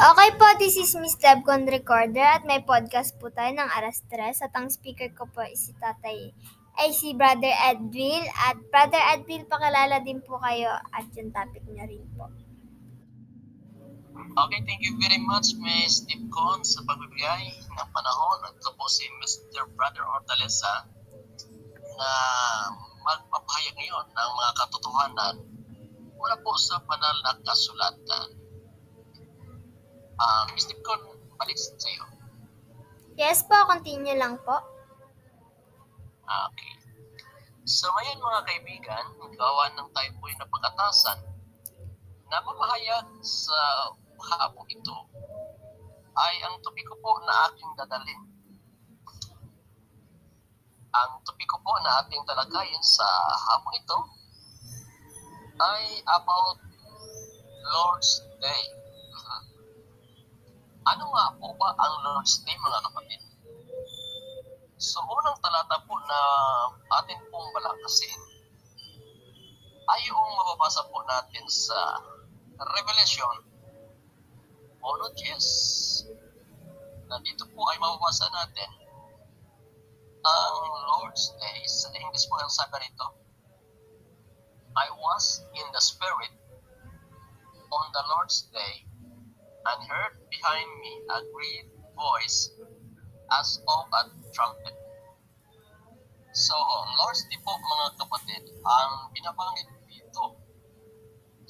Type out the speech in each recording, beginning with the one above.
Okay po, this is Miss Debcon Recorder at may podcast po tayo ng Aras 3 at ang speaker ko po is si Tatay ay si Brother Edville at Brother Edville pakilala din po kayo at yung topic niya rin po. Okay, thank you very much, Ms. Dipcon, sa pagbibigay ng panahon. At ito po si Mr. Brother Hortaleza na magpapahayag ngayon ng mga katotohanan mula po sa banal na kasulatan. Uh, Ms. Dipcon, balik sa iyo. Yes po, continue lang po. Okay. So ngayon mga kaibigan, gawa ng tayo po yung napagkatasan na mamahayag sa hapong ito ay ang topiko po na aking dadalhin. Ang topiko po na ating talakayin sa hapong ito ay about Lord's Day. Ano nga po ba ang Lord's Day mga kapatid? So unang talata po na atin pong balakasin ay yung mababasa po natin sa Revelation 1.10. Nandito po ay mababasa natin ang Lord's Day. Sa English po ang sabi rito, I was in the Spirit on the Lord's Day and heard behind me a great voice as of a trumpet. So, Lord's Day po mga kapatid, ang binabanggit dito.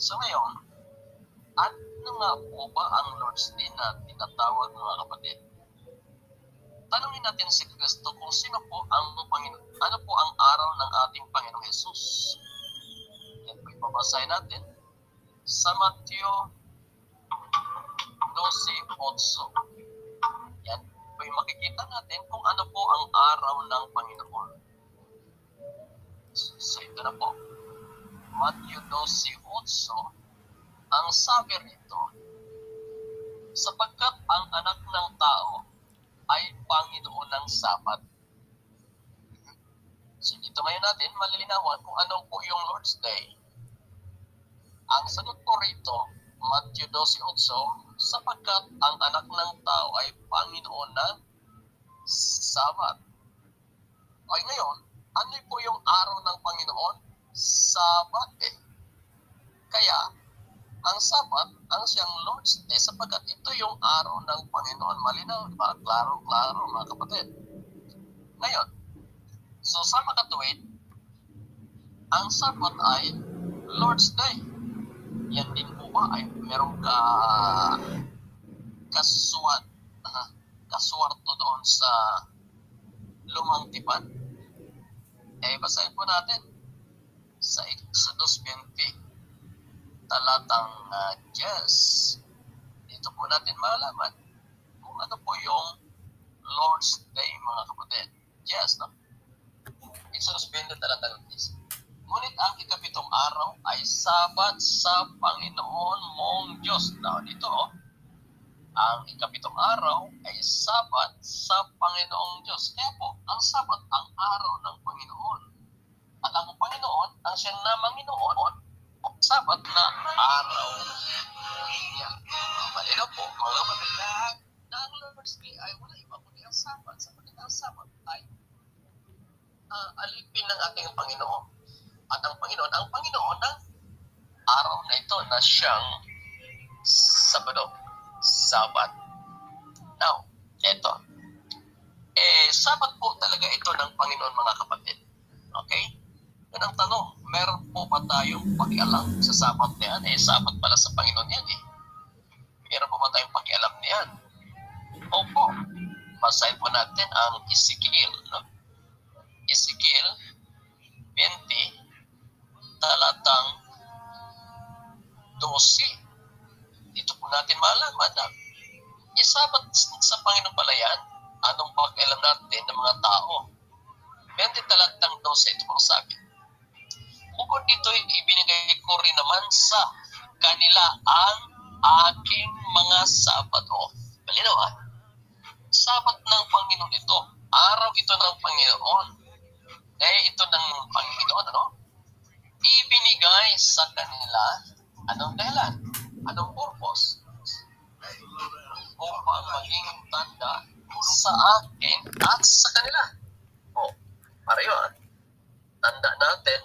So ngayon, ano nga po ba ang Lord's Day na tinatawag mga kapatid? Tanungin natin si Kristo kung sino po ang Panginoon, ano po ang araw ng ating Panginoong Jesus. Yan po ipabasahin natin sa Matthew 12.8. Yan po yung makikita natin kung ano po ang araw ng Panginoon. So ito na po. Matthew 12.8 ang sabi rito, sapagkat ang anak ng tao ay Panginoon ng Sabat. So dito ngayon natin malilinawan kung ano po yung Lord's Day. Ang sagot po rito, Matthew 12.8, sapagkat ang anak ng tao ay Panginoon ng Sabat. Okay ngayon, ano po yung araw ng Panginoon? Sabat eh. Kaya, ang Sabat ang siyang Lord's Day sapagkat ito yung araw ng Panginoon. Malinaw, di ba? Klaro-klaro mga kapatid. Ngayon, so sa makatuwid, ang Sabat ay Lord's Day. Yan din ba ay merong ka kasuwat, uh, kasuwarto doon sa lumang tipan? Eh, basahin po natin sa Exodus 20 talatang uh, Diyos. Dito po natin malaman kung ano po yung Lord's Day, mga kapatid. Yes, no? Exodus 20 talatang Diyos. Ngunit ang ikapitong araw ay sabat sa Panginoon mong Diyos. Now, dito, oh, ang ikapitong araw ay sabat sa Panginoong Diyos. Kaya po, ang sabat ang araw ng Panginoon. At ang Panginoon, ang siyang namanginoon, sabat na araw niya. Malinaw po, mga kapatid, lahat ng Lord's Day ay wala iba kundi ang sabat. Sapagkat ang sabat ay uh, alipin ng ating Panginoon. At ang Panginoon, ang Panginoon ng araw na ito na siyang Sabado, Sabat. Now, eto. Eh, Sabat po talaga ito ng Panginoon mga kapatid. Okay? Yan ang tanong, meron po ba tayong pakialam sa sabat niyan? Eh, sabat pala sa Panginoon yan eh. Meron po ba tayong pakialam niyan? Opo. Basahin po natin ang Ezekiel. No? Ezekiel 20, talatang 12. Dito po natin malaman na isabat sa Panginoon pala yan. Anong pakialam natin ng mga tao? 20 talatang 12, ito po sabi bukod dito, ibinigay ko rin naman sa kanila ang aking mga Sabado. Malinaw ah. Sabat ng Panginoon ito. Araw ito ng Panginoon. Eh, ito ng Panginoon, ano? ibinigay sa kanila anong dahilan, anong purpose upang maging tanda sa akin at sa kanila. O, para yun, tanda natin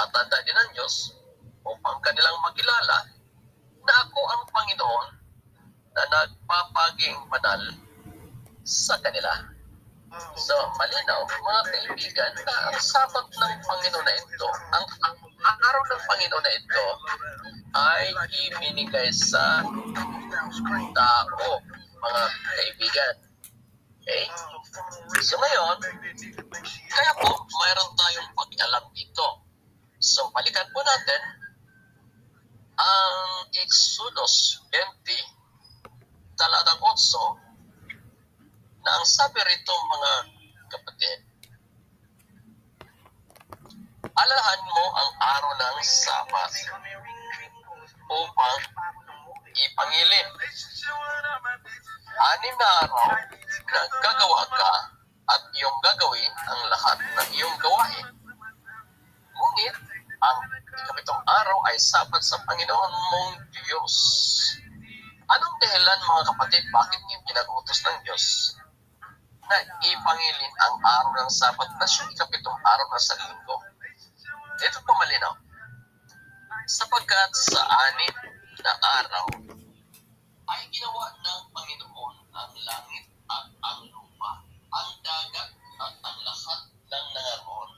at tanda din ng Diyos upang kanilang makilala na ako ang Panginoon na nagpapaging manal sa kanila. So, malinaw, mga kaibigan, na ang sabat ng Panginoon na ito, ang, ang araw ng Panginoon na ito ay ibinigay sa tao, mga kaibigan. Okay? So ngayon, kaya po, mayroon tayong pag-alam dito. So, balikan po natin ang Exodus 20, talatang 8, na ang sabi rito mga kapatid, alahan mo ang araw ng Sabat upang ipangilin. Anim na araw na gagawa ka at iyong gagawin ang lahat ng iyong gawain. Ngunit, ang ikapitong araw ay sabat sa Panginoon mong Diyos. Anong dahilan mga kapatid bakit yung pinag-utos ng Diyos na ipangilin ang araw ng sabat na siyang ikapitong araw na sa linggo? Ito po malinaw. Sapagkat sa anim na araw ay ginawa ng Panginoon ang langit at ang lupa, ang dagat at ang lahat ng nangaroon.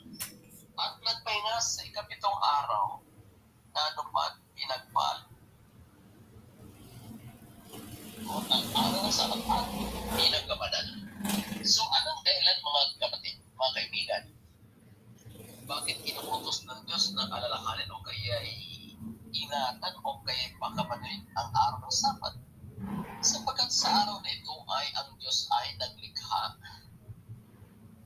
At nagpahinga sa ikapitong araw na lumad pinagpal. O ang araw ng sabat at pinagkamadan. So anong dahilan mga kapatid, mga kaibigan? Bakit inuutos ng Diyos na alalahanin o kaya ingatan o kaya pakapanin ang araw ng sabat? sapagkat sa araw na ito ay ang Diyos ay naglikha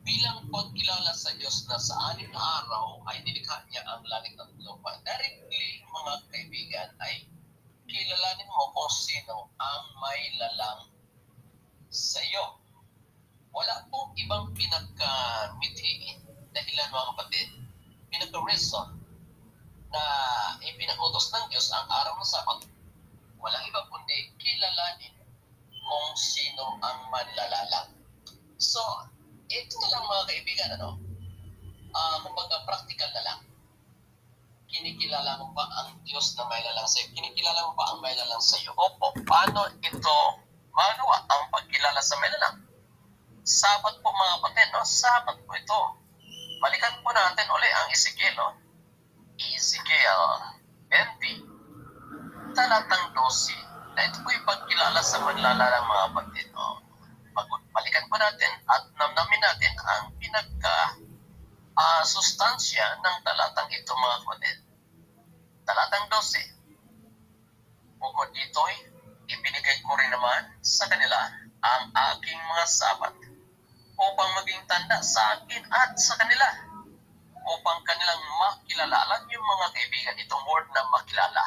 bilang pagkilala sa Diyos na sa anim na araw ay nilikha niya ang langit at lupa. Directly, mga kaibigan, ay kilalanin mo kung sino ang may lalang sa iyo. Wala pong ibang pinagka-mithi dahilan mga kapatid, pinagka-reason na ipinag-utos ng Diyos ang araw ng Sabat walang iba kundi kilalanin kung sino ang manlalalang. So, ito na lang mga kaibigan, ano? Uh, kumbaga, practical na lang. Kinikilala mo ba ang Diyos na may lalang sa iyo? Kinikilala mo ba ang may lalang sa iyo? Opo, paano ito magawa ang pagkilala sa may lalang? Sabat po mga kapatid, no? Sabat po ito. Balikan po natin uli ang Ezekiel, no? Ezekiel 20, talatang 12 na ito po yung pagkilala sa manlalalang mga kapatid. O, balikan po natin at namnamin natin ang pinagka uh, sustansya ng talatang ito mga kapatid. Talatang 12. Bukod dito'y ibinigay ko rin naman sa kanila ang aking mga sabat upang maging tanda sa akin at sa kanila upang kanilang makilala. Alam niyo mga kaibigan, itong word na makilala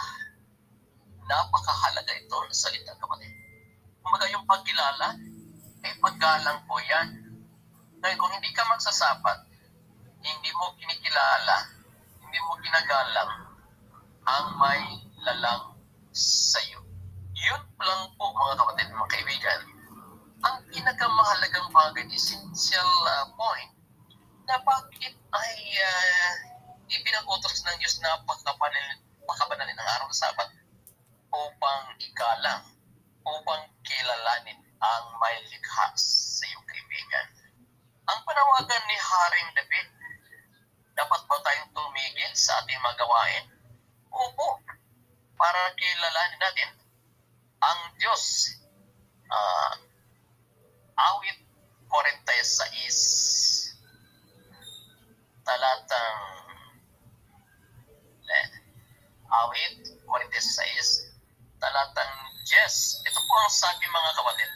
napakahalaga ito na salita kapatid. Kumbaga yung pagkilala, ay paggalang po yan. Dahil kung hindi ka magsasapat, hindi mo kinikilala, hindi mo ginagalang ang may lalang sa iyo. Yun lang po mga kapatid, mga kaibigan. Ang pinakamahalagang bagay, essential uh, point, na bakit ay uh, ipinag-utos ng Diyos na pagkapanalin, pagkapanalin ng araw ng Sabat upang igalang, upang kilalanin ang may likha sa iyong kaibigan. Ang panawagan ni Haring David, dapat ba tayong tumigil sa ating magawain? Opo, para kilalanin natin ang Diyos. Uh, awit 46 talatang eh, awit 46 talatang Yes. Ito po ang sabi mga kapatid.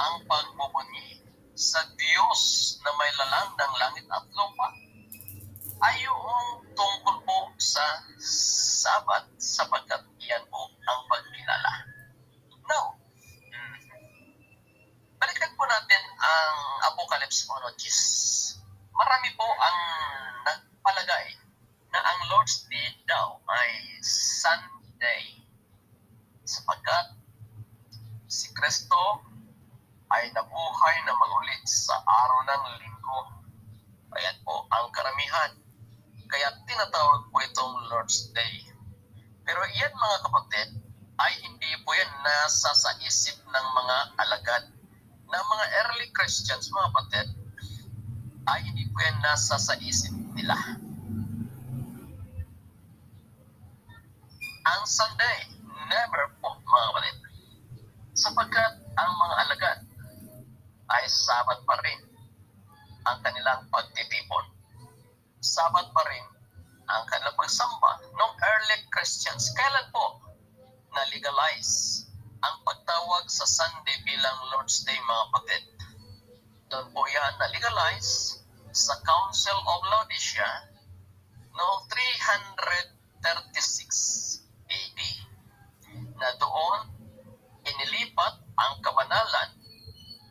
Ang pagbubunyi sa Diyos na may lalang ng langit at Ang Sunday, never po mga kapatid. Sapagkat ang mga alagad ay sabat pa rin ang kanilang pagtitipon. Sabat pa rin ang kanilang pagsamba ng early Christians. Kailan po na-legalize ang pagtawag sa Sunday bilang Lord's Day mga kapatid? Doon po yan na-legalize sa Council of Laodicea noong 336 AD na doon inilipat ang kabanalan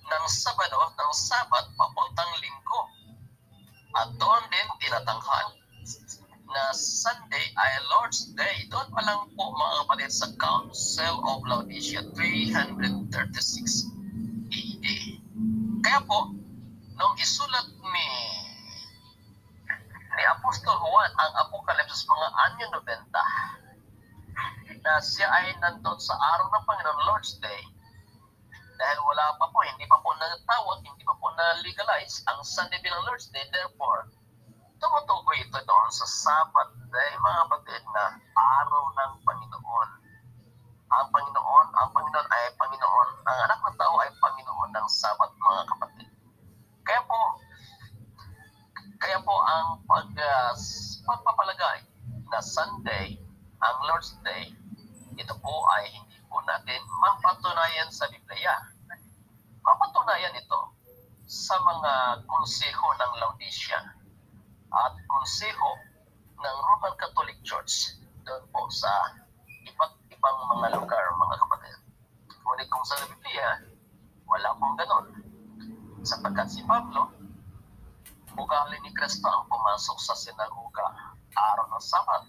ng Sabado ng Sabat papuntang Linggo. At doon din tinatanghal na Sunday ay Lord's Day. Doon pa lang po mga kapatid sa Council of Laodicea 336 AD. Kaya po, nung isulat ni ni Apostol Juan ang Apocalypse mga anyo 90 na siya ay nandun sa araw ng Panginoon Lord's Day dahil wala pa po, hindi pa po natawag, hindi pa po na-legalize ang Sunday bilang Lord's Day. Therefore, tumutukoy ito doon sa Sabbath Day, mga kapatid, na araw ng Panginoon. Ang Panginoon, ang Panginoon ay Panginoon, ang anak ng tao ay Panginoon ng Sabbath, mga kapatid. Kaya po, kaya po ang pag, uh, pagpapalagay na Sunday, ang Lord's Day, ito po ay hindi po natin mapatunayan sa Biblia. Mapatunayan ito sa mga konseho ng Laodicea at konseho ng Roman Catholic Church doon po sa iba't ibang mga lugar, mga kapatid. Ngunit kung sa Biblia, wala pong ganon. Sapagkat si Pablo, ugali ni Kristo ang pumasok sa sinagoga araw ng Sabat.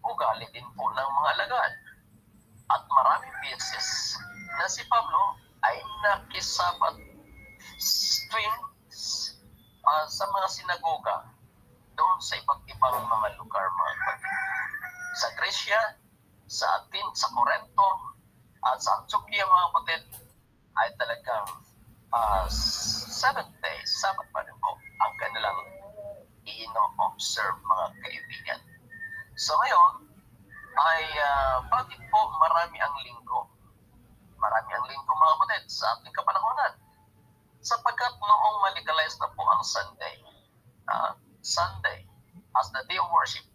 Ugali din po ng mga alagad at maraming beses na si Pablo ay nakisabat tuwing uh, sa mga sinagoga doon sa iba't ibang mga lugar mga kapatid. Sa Gresya, sa Atin, sa Corinto, at sa Antioquia mga kapatid ay talagang uh, seventh day, Sabbath pa rin po ang kanilang ino-observe mga kaibigan. So ngayon, ay uh, bakit po marami ang linggo? Marami ang linggo mga kapatid sa ating kapanahonan. Sapagkat noong maligalize na po ang Sunday, uh, Sunday as the day of worship,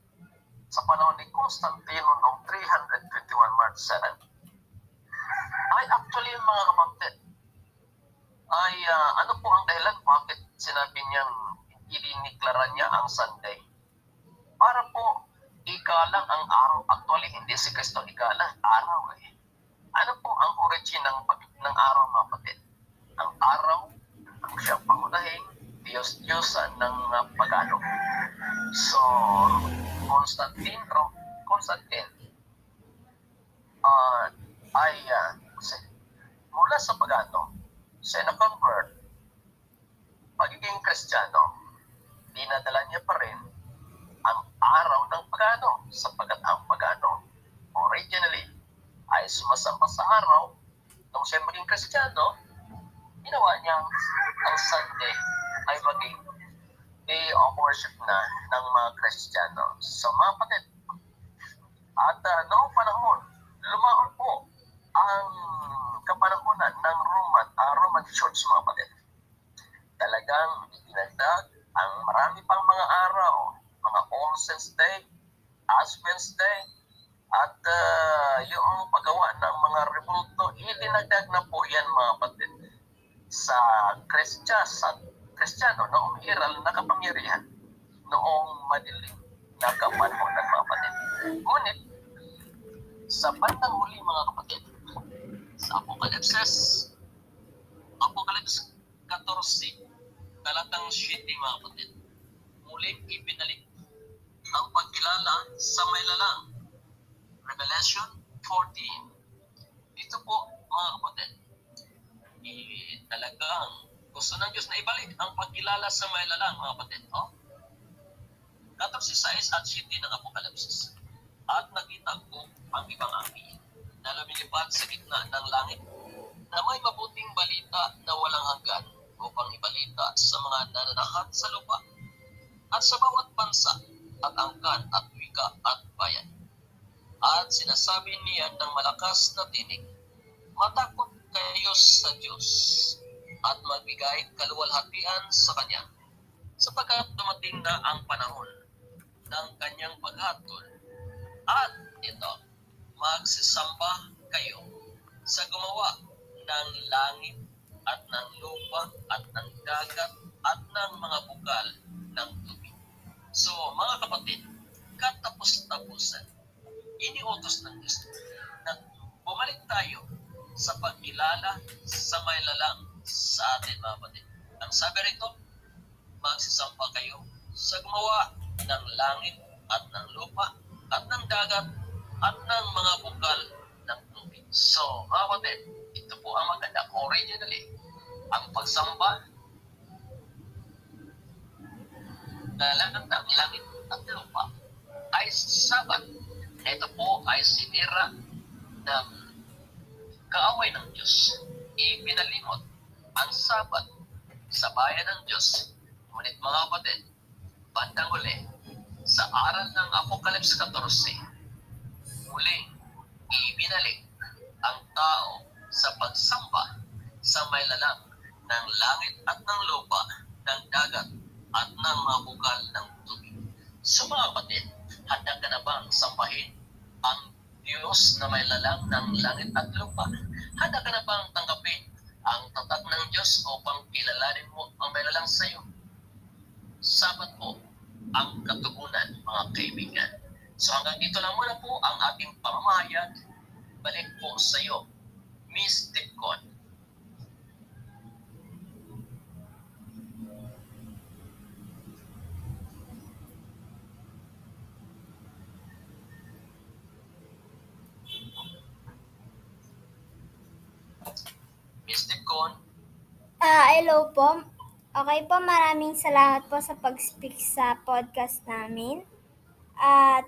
sa panahon ni Constantino noong 351 March 7, ay actually mga kapatid, ay uh, ano po ang dahilan bakit sinabi niyang idiniklara niya ang Sunday? Para po igalang ang araw. Actually, hindi si Kristo igalang araw eh. Ano po ang origin ng, ng araw mga kapatid? Ang araw, ang siyang pangunahing Diyos Diyosan ng uh, pagano. So, Constantine, Constantine, uh, ay uh, mula sa pagano, siya na-convert, pagiging Kristiyano, dinadala niya pa rin araw ng pagano sapagkat ang pagano originally ay sumasamba sa araw nung siya maging kristyano ginawa niyang ang Sunday ay maging day of worship na ng mga kristyano so mga kapatid at uh, noong panahon lumaon po ang kapal pamumunan ng Roman, uh, Roman Church mga kapatid. Talagang dinagdag ang marami pang mga araw, mga Saints Day, Ash Wednesday, at uh, yung paggawa ng mga rebulto, idinagdag na po yan mga kapatid sa Kristya, sa Kristiyano noong iral na kapangyarihan, noong madilim na kapanahon ng mga kapatid. Ngunit, sa bandang huli mga kapatid, sa Apokalipsis, Apokalipsis 14, talatang 7 mga kapatid, muling ipinalik ang pagkilala sa may lalang. Revelation 14. Dito po mga kapatid, eh, talagang gusto ng Diyos na ibalik ang pagkilala sa may lalang mga kapatid. Oh? 14 at 7 ng Apokalipsis. At nakita ko ang ibang angin na lumilipad sa gitna ng langit na may mabuting balita na walang hanggan upang ibalita sa mga nananahat sa lupa at sa bawat bansa at angkan at wika at bayan. At sinasabi niya ng malakas na tinig, matakot kayo sa Diyos at magbigay kaluwalhatian sa Kanya sapagkat dumating na ang panahon ng Kanyang paghatol at ito, magsisamba kayo sa gumawa ng langit at ng lupa at ng dagat at ng mga bukal ng tubig. So, mga kapatid, katapos-tapusan, iniutos ng Diyos na bumalik tayo sa pagkilala sa may lalang sa atin, mga kapatid. Ang sabi rito, magsisampa kayo sa gumawa ng langit at ng lupa at ng dagat at ng mga bukal ng tubig. So, mga kapatid, ito po ang maganda. Originally, ang pagsamba lahat ng langit at lupa ay sabat. Ito po ay sinira ng kaaway ng Diyos. Ipinalimot ang sabat sa bayan ng Diyos. Ngunit mga kapatid, bandang uli, sa aral ng Apocalypse 14, muling ibinalik ang tao sa pagsamba sa may lalang ng langit at ng lupa, ng dagat at ng mga bukal ng tubig. So mga kapatid, handa ka na bang sambahin ang Diyos na may lalang ng langit at lupa? Handa ka na bang tanggapin ang tatak ng Diyos upang kilalanin mo ang may lalang sa iyo? Sabat po ang katugunan, mga kaibigan. So hanggang dito lang muna po ang ating pamamahayag. Balik po sa iyo, Miss Dipcon. Miss Dipcon, Ah, hello po. Okay po, maraming salamat po sa pag-speak sa podcast namin. At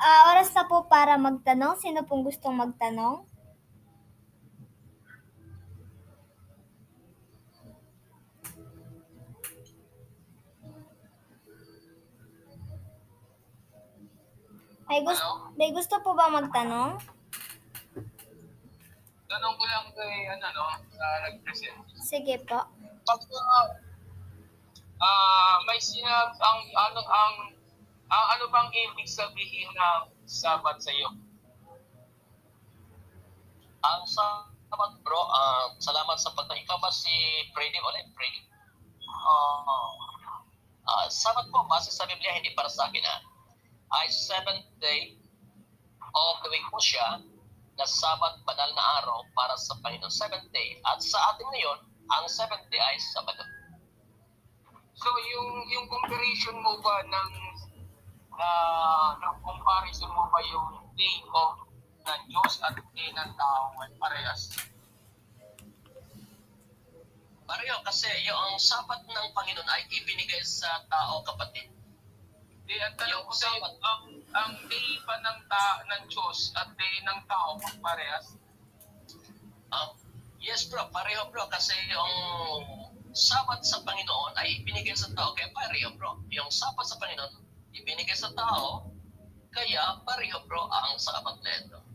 ah, oras na po para magtanong. Sino pong gustong magtanong? May gusto, may gusto po ba magtanong? Tanong ko lang kay ano no, sa nag-present. Sige po. Pag uh, ah, may sinab ang ano ang ang ano bang ibig sabihin ng sabat sa iyo? ang salamat bro, ah, salamat sa pagtanong. Ikaw ba si Freddy ulit? Freddy? Oh. Ah, sabat po, base sa Biblia, hindi para sa akin ah. Ay seventh day of the week po siya na sabat banal na araw para sa Panginoon. Seventh day. At sa atin ngayon, ang seventh day ay Sabado. So yung yung comparison mo ba ng uh, ng comparison mo ba yung day of ng Diyos at day ng tao ay parehas? Pareho kasi yung sabat ng Panginoon ay ibinigay sa tao kapatid. Di ang tanong ko sa'yo, ang, ang day pa ng, ta, ng Diyos at day ng tao parehas? Ah, yes bro, pareho bro kasi yung sabat sa Panginoon ay ibinigay sa tao kaya pareho bro. Yung sabat sa Panginoon ibinigay sa tao kaya pareho bro ang sabat na ito.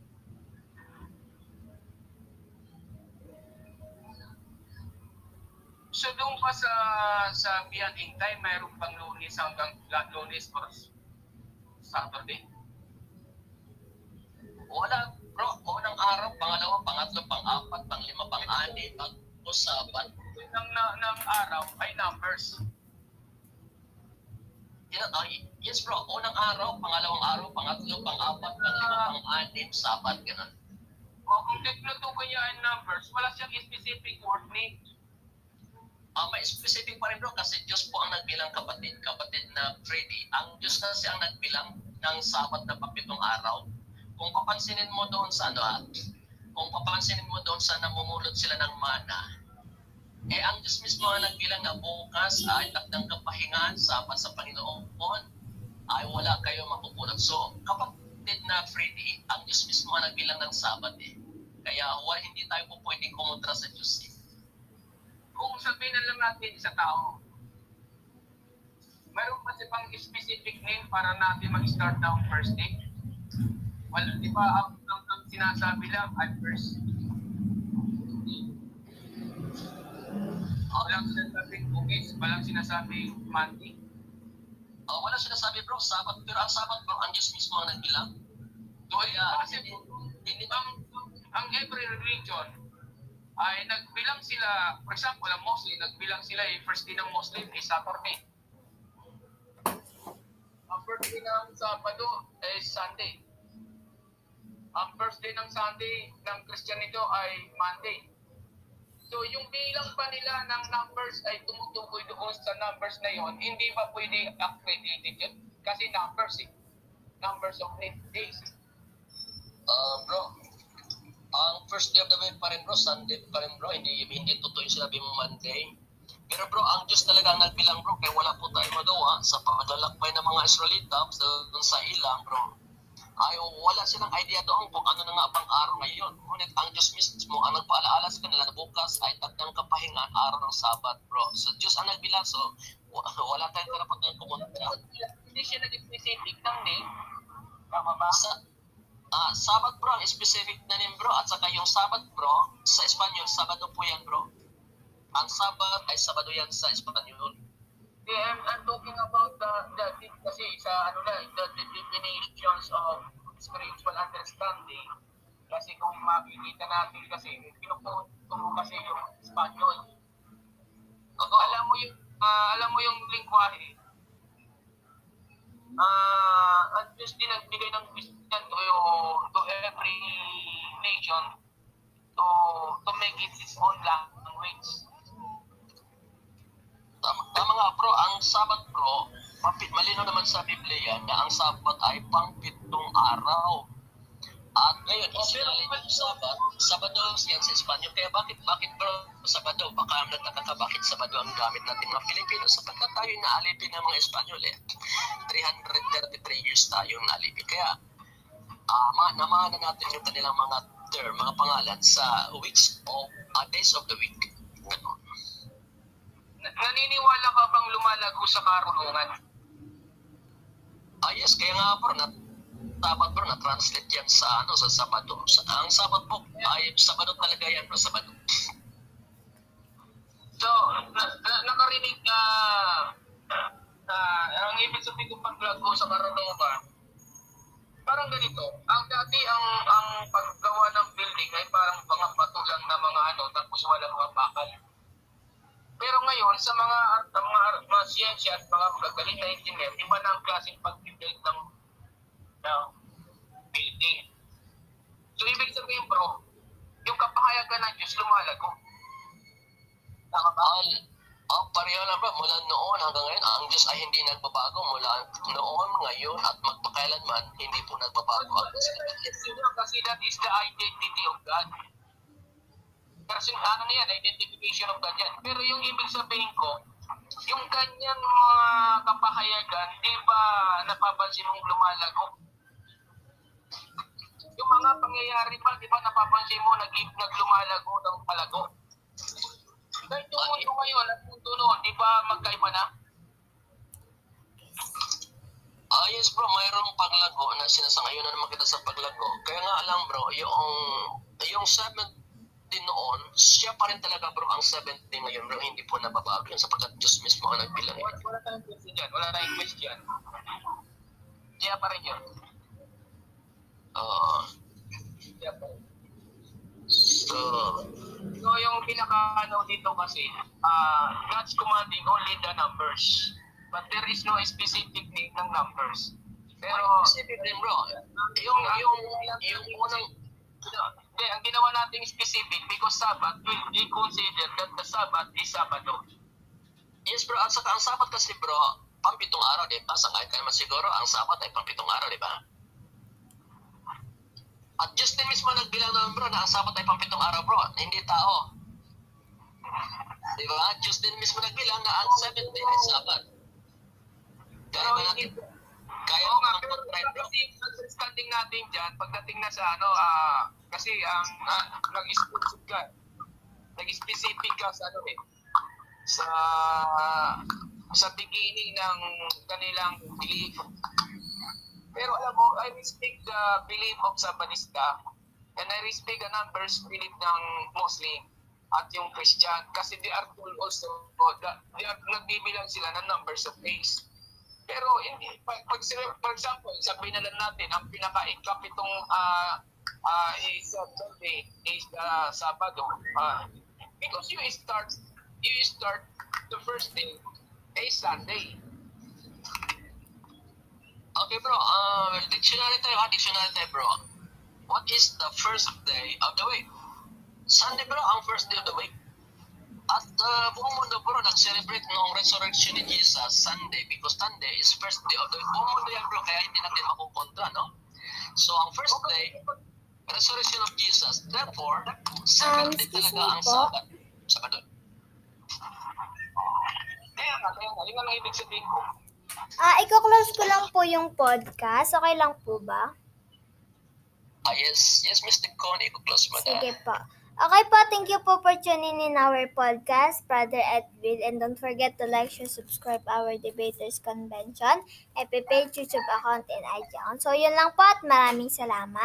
So doon pa sa sa Beyond in Time, mayroon pang lunes hanggang lunes or Saturday. Wala, bro. Unang araw, pangalawa, pangatlo, pang-apat, pang-lima, pang-anim, pag-usapan. Ng, ng, ng araw ay numbers. Yan, ay, yes, bro. Unang araw, pangalawang araw, pangatlo, pang-apat, pang-lima, pang-anim, sabat, ganun. O kung tinutukoy niya ang numbers, wala siyang specific word name. Ah, may specific pa rin bro kasi Diyos po ang nagbilang kapatid, kapatid na Freddy. Ang Diyos kasi ang nagbilang ng sabat na papitong araw. Kung papansinin mo doon sa ano ah, kung papansinin mo doon sa namumulot sila ng mana, eh ang Diyos mismo ang nagbilang na bukas ay takdang kapahingan, sabat sa Panginoon, ay wala kayo mapupulot. So, kapatid na Freddy, ang Diyos mismo ang nagbilang ng sabat eh. Kaya wala, hindi tayo po pwedeng kumontra sa Diyos eh. Kung sabihin na lang natin sa tao, mayroon kasi pang specific name para natin mag-start ng first day. Wala, di ba, ang, ang, ang sinasabi lang ay first. Walang sinasabing bugis, walang sinasabing Monday. Oh, wala sinasabi bro, sabat. Pero ang sabat bro, ang Diyos mismo ang nagbilang. Doon Kaya, kasi hindi, hindi ang, ang every religion ay nagbilang sila, for example, ang Muslim, nagbilang sila eh, first day ng Muslim is Saturday. Ang first day ng Sabado is Sunday. Ang first day ng Sunday ng Kristyanito ay Monday. So yung bilang pa nila ng numbers ay tumutukoy doon sa numbers na yon, hindi pa pwede accredited yun. Kasi numbers eh. Numbers of days. Ah, bro, ang first day of the week pa rin bro, Sunday pa rin bro, hindi, hindi totoo yung sinabi mo Monday. Pero bro, ang Diyos talaga ang nagbilang bro, kaya wala po tayo magawa sa paglalakbay ng mga Israelita sa, sa ilang bro. Ay, wala silang idea doon kung ano na nga bang araw ngayon. Ngunit ang Diyos mismo ang nagpaalaala sa kanila na bukas ay takdang kapahingan araw ng Sabat bro. So Diyos ang nagbilang, so wa- wala tayong karapatan kumuntra. Hindi siya nag-specific ng name. Tama ba? Sa, ah, Sabat bro, ang specific na name bro. At saka yung Sabat bro, sa Espanyol, Sabado po yan bro. Ang Sabat ay Sabado yan sa Espanyol. Yeah, I'm, I'm talking about the, the, the kasi sa ano na, the, the definitions of spiritual understanding. Kasi kung makikita natin kasi, pinupunto mo kasi yung Espanyol. Ako, Alam mo yung, ah, alam mo yung lingwahe, ah, at least din nagbigay ng to, to every nation to to make it its own language. tama, tama nga bro, ang Sabat bro, mapit, malino naman sa Biblia na ang Sabat ay pangpitong araw. At ngayon, isinalin yung Sabat, Sabado yan sa Espanyol. Kaya bakit, bakit bro, Sabado? Baka nagtataka ka bakit Sabado ang gamit natin mga Pilipino. Sapagkat tayo naalipin ng mga Espanyol eh. 333 years tayo naalipin. Kaya, uh, namana natin yung kanilang mga term, mga pangalan sa weeks of, uh, days of the week. Ganun. Na- Naniniwala ka bang lumalago sa karunungan? Ah, yes, kaya nga bro, na Sabat bro, na-translate yan sa ano sa Sabado. Sa, ang Sabat po ay Sabado talaga yan bro, Sabado. So, na, na, nakarinig ka na ang ibig sabihin kong paglago sa karunungan, parang ganito. Ang dati, ang ang paggawa ng building ay parang mga patulang na mga ano, tapos walang mga bakal. Pero ngayon, sa mga sa mga, mga siyensya at mga magagaling na engineer, iba na ang klaseng pag-build ng, ng building. So, ibig sabihin bro, yung kapahayagan ng Diyos lumalago. Ba? Ang, pareho lang bro, mula noon hanggang ngayon, ang Diyos ay hindi nagbabago mula noon, ngayon, at magpakailanman, hindi po nagbabago ang Diyos. Kasi that is the identity of God. Kasi ano na yan, identification of God yan. Pero yung ibig sabihin ko, yung kanyang mga kapahayagan, di ba napapansin mong lumalago? Yung mga pangyayari pa, di ba napapansin mo nag naglumalago ng palago? Kahit yung mundo ngayon at mundo noon, di ba magkaiba na? Ah, yes bro, mayroong paglago na sinasangayunan naman kita sa paglago. Kaya nga alam bro, yung yung seventh 70 noon, siya pa rin talaga bro ang 70 ngayon bro, hindi po nababago yun sapagkat Diyos mismo ang nagbilang Wala, yun. wala tayong question dyan. Wala tayong question. Kaya pa rin yun. Oo. Kaya pa rin. So, So yung pinaka ano dito kasi, uh, God's commanding only the numbers. But there is no specific name ng numbers. Pero, specific din bro, yung, yung, yung unang, hindi, ang ginawa nating specific because Sabbath, we, we consider that the Sabbath is Sabbath. yes bro, at saka ang sabat kasi bro, pampitong araw, di ba? Sangay ka naman siguro, ang sabat ay pampitong araw, di ba? At din mismo nagbilang naman bro na ang sabat ay pampitong araw bro, hindi tao. Di ba? Din mismo nagbilang na ang 70 ay sabat. Kaya ba natin, kaya Oo nga, pero kasi understanding natin dyan, pagdating na sa ano, ah, kasi ang uh, nag-specific ka, nag-specific ka sa ano eh, sa sa beginning ng kanilang belief. Pero alam mo, I respect the belief of Sabanista and I respect the numbers belief ng Muslim at yung Christian kasi they are told also they are, nagbibilang sila ng numbers of days. Pero hindi, pag, pag for example, sabihin na lang natin, ang pinaka-ikapitong uh, uh, is uh, Sunday, is uh, Sabado. Uh, because you start, you start the first day is Sunday. Okay bro, uh, dictionary tayo ha, dictionary tayo bro. What is the first day of the week? Sunday bro, ang first day of the week. At uh, buong mundo bro, nag-celebrate noong resurrection ni Jesus Sunday because Sunday is first day of the week. Buong mundo yan bro, kaya hindi natin makukontra, no? So ang first day, resurrection of Jesus. Therefore, second Um, day talaga ang. Sabbath. Sabado. Kaya nga, kaya nga, yun ang ibig sabihin ko. Ah, i-close ko lang po yung podcast. Okay lang po ba? Ah, yes, yes, Mr. Connie, close mo na. Sige po. Okay po, thank you po for tuning in our podcast, Brother Edwin. And don't forget to like, share, subscribe our Debaters Convention, FB page, YouTube account, and IG account. So, yun lang po at maraming salamat.